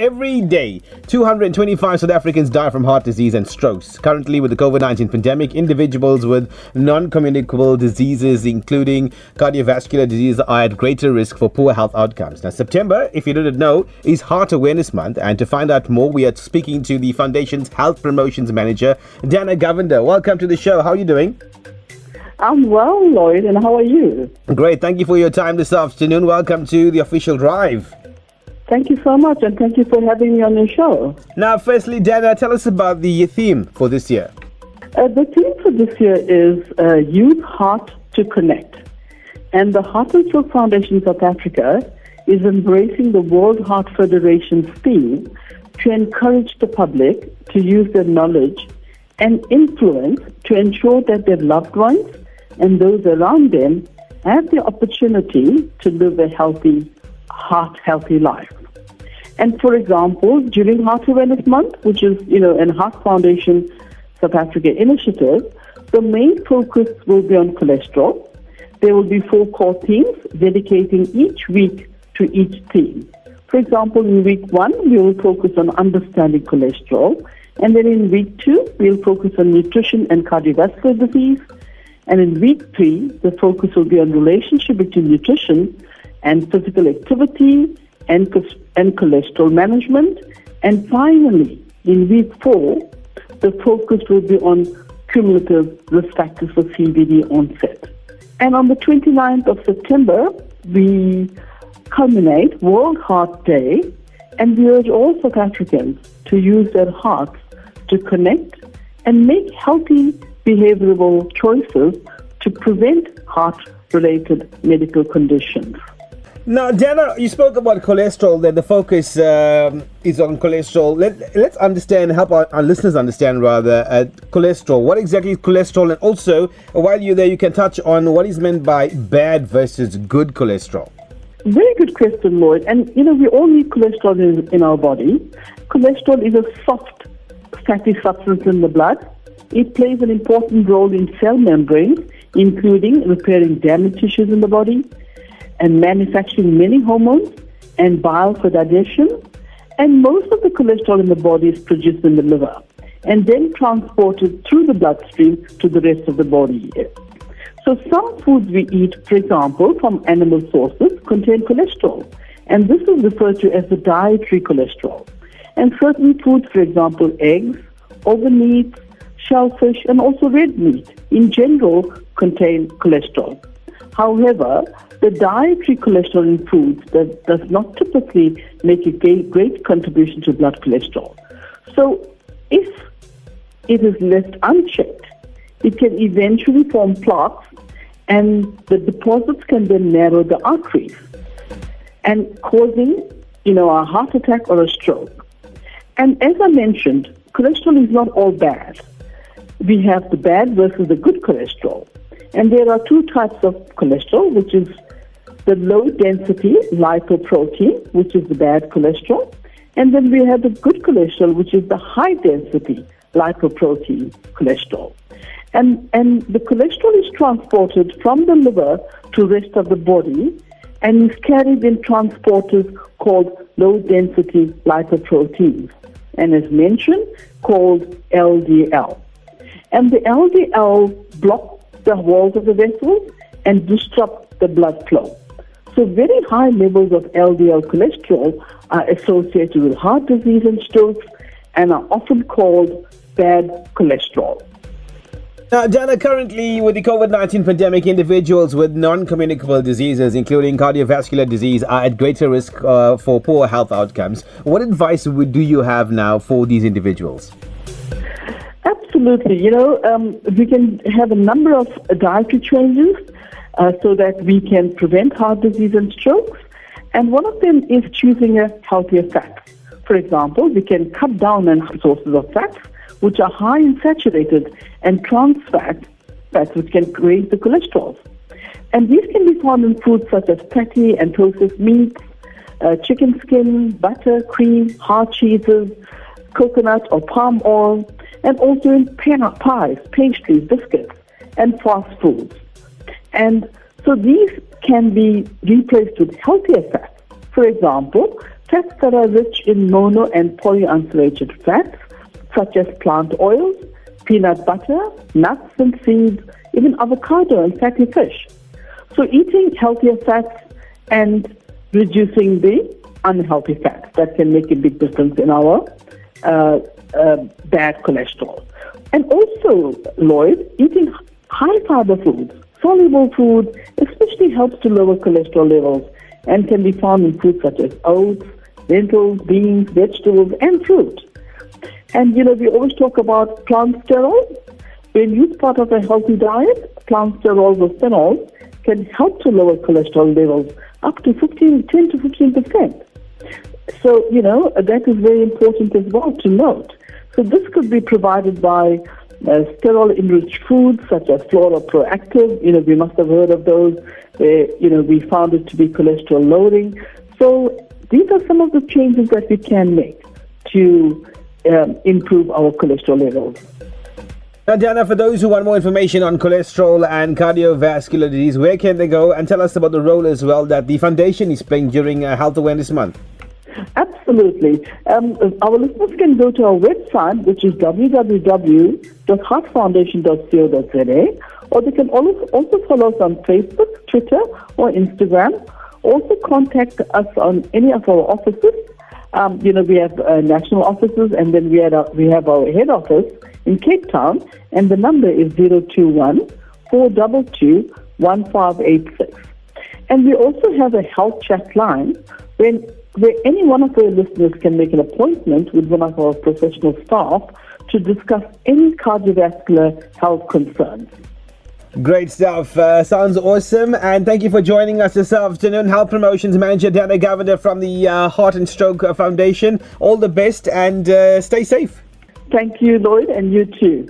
Every day, 225 South Africans die from heart disease and strokes. Currently, with the COVID 19 pandemic, individuals with non communicable diseases, including cardiovascular disease, are at greater risk for poor health outcomes. Now, September, if you didn't know, is Heart Awareness Month. And to find out more, we are speaking to the Foundation's Health Promotions Manager, Dana Govender. Welcome to the show. How are you doing? I'm well, Lloyd, and how are you? Great. Thank you for your time this afternoon. Welcome to the official drive. Thank you so much, and thank you for having me on your show. Now, firstly, Dana, tell us about the theme for this year. Uh, the theme for this year is uh, Use Heart to Connect. And the Heart and Stroke Foundation South Africa is embracing the World Heart Federation's theme to encourage the public to use their knowledge and influence to ensure that their loved ones and those around them have the opportunity to live a healthy, heart healthy life. And for example, during Heart Awareness Month, which is, you know, an Heart Foundation South Africa initiative, the main focus will be on cholesterol. There will be four core themes dedicating each week to each theme. For example, in week one, we will focus on understanding cholesterol. And then in week two, we'll focus on nutrition and cardiovascular disease. And in week three, the focus will be on relationship between nutrition and physical activity and, and cholesterol management. And finally, in week four, the focus will be on cumulative risk factors for CVD onset. And on the 29th of September, we culminate World Heart Day, and we urge all South Africans to use their hearts to connect and make healthy behavioral choices to prevent heart-related medical conditions. Now, Dana, you spoke about cholesterol. That the focus um, is on cholesterol. Let, let's understand, help our, our listeners understand rather, uh, cholesterol. What exactly is cholesterol? And also, while you're there, you can touch on what is meant by bad versus good cholesterol. Very good question, Lloyd. And you know, we all need cholesterol in, in our body. Cholesterol is a soft fatty substance in the blood. It plays an important role in cell membranes, including repairing damaged tissues in the body and manufacturing many hormones and bile for digestion. And most of the cholesterol in the body is produced in the liver and then transported through the bloodstream to the rest of the body. So some foods we eat, for example, from animal sources, contain cholesterol. And this is referred to as the dietary cholesterol. And certain foods, for example, eggs, organ meats, shellfish, and also red meat, in general, contain cholesterol. However, the dietary cholesterol in foods that does not typically make a great contribution to blood cholesterol. So, if it is left unchecked, it can eventually form plaques, and the deposits can then narrow the arteries, and causing, you know, a heart attack or a stroke. And as I mentioned, cholesterol is not all bad. We have the bad versus the good cholesterol. And there are two types of cholesterol, which is the low density lipoprotein, which is the bad cholesterol. And then we have the good cholesterol, which is the high density lipoprotein cholesterol. And, and the cholesterol is transported from the liver to rest of the body and is carried in transporters called low density lipoproteins. And as mentioned, called LDL. And the LDL block the walls of the vessels and disrupt the blood flow. So very high levels of LDL cholesterol are associated with heart disease and strokes and are often called bad cholesterol. Now, Dana, currently with the COVID 19 pandemic, individuals with non communicable diseases, including cardiovascular disease, are at greater risk uh, for poor health outcomes. What advice would, do you have now for these individuals? Absolutely. You know, um, we can have a number of dietary changes uh, so that we can prevent heart disease and strokes. And one of them is choosing a healthier fat. For example, we can cut down on sources of fats which are high in saturated and trans fat, fats which can raise the cholesterol. And these can be found in foods such as fatty and processed meats, uh, chicken skin, butter, cream, hard cheeses, coconut or palm oil, and also in peanut pies, pastries, biscuits, and fast foods. And so these can be replaced with healthier fats. For example, Fats that are rich in mono and polyunsaturated fats, such as plant oils, peanut butter, nuts and seeds, even avocado and fatty fish. So eating healthier fats and reducing the unhealthy fats, that can make a big difference in our uh, uh, bad cholesterol. And also, Lloyd, eating high fiber foods, soluble food, especially helps to lower cholesterol levels and can be found in foods such as oats, lentils, beans, vegetables, and fruit. And you know, we always talk about plant sterols. When used part of a healthy diet, plant sterols or stanols can help to lower cholesterol levels up to 15, 10 to 15 percent. So, you know, that is very important as well to note. So this could be provided by uh, sterol-enriched foods such as Flora ProActiv. You know, we must have heard of those. Where, you know, we found it to be cholesterol lowering. So these are some of the changes that we can make to um, improve our cholesterol levels. Now, Diana, for those who want more information on cholesterol and cardiovascular disease, where can they go? And tell us about the role as well that the foundation is playing during uh, Health Awareness Month. Absolutely. Um, our listeners can go to our website, which is www.heartfoundation.co.za, or they can also follow us on Facebook, Twitter, or Instagram. Also contact us on any of our offices. Um, you know, we have uh, national offices, and then we have, our, we have our head office in Cape Town, and the number is 021 422 1586. And we also have a health chat line when where any one of our listeners can make an appointment with one of our professional staff to discuss any cardiovascular health concerns. Great stuff. Uh, sounds awesome. And thank you for joining us this afternoon. Health Promotions Manager Diana Govender from the uh, Heart and Stroke Foundation. All the best and uh, stay safe. Thank you, Lloyd, and you too.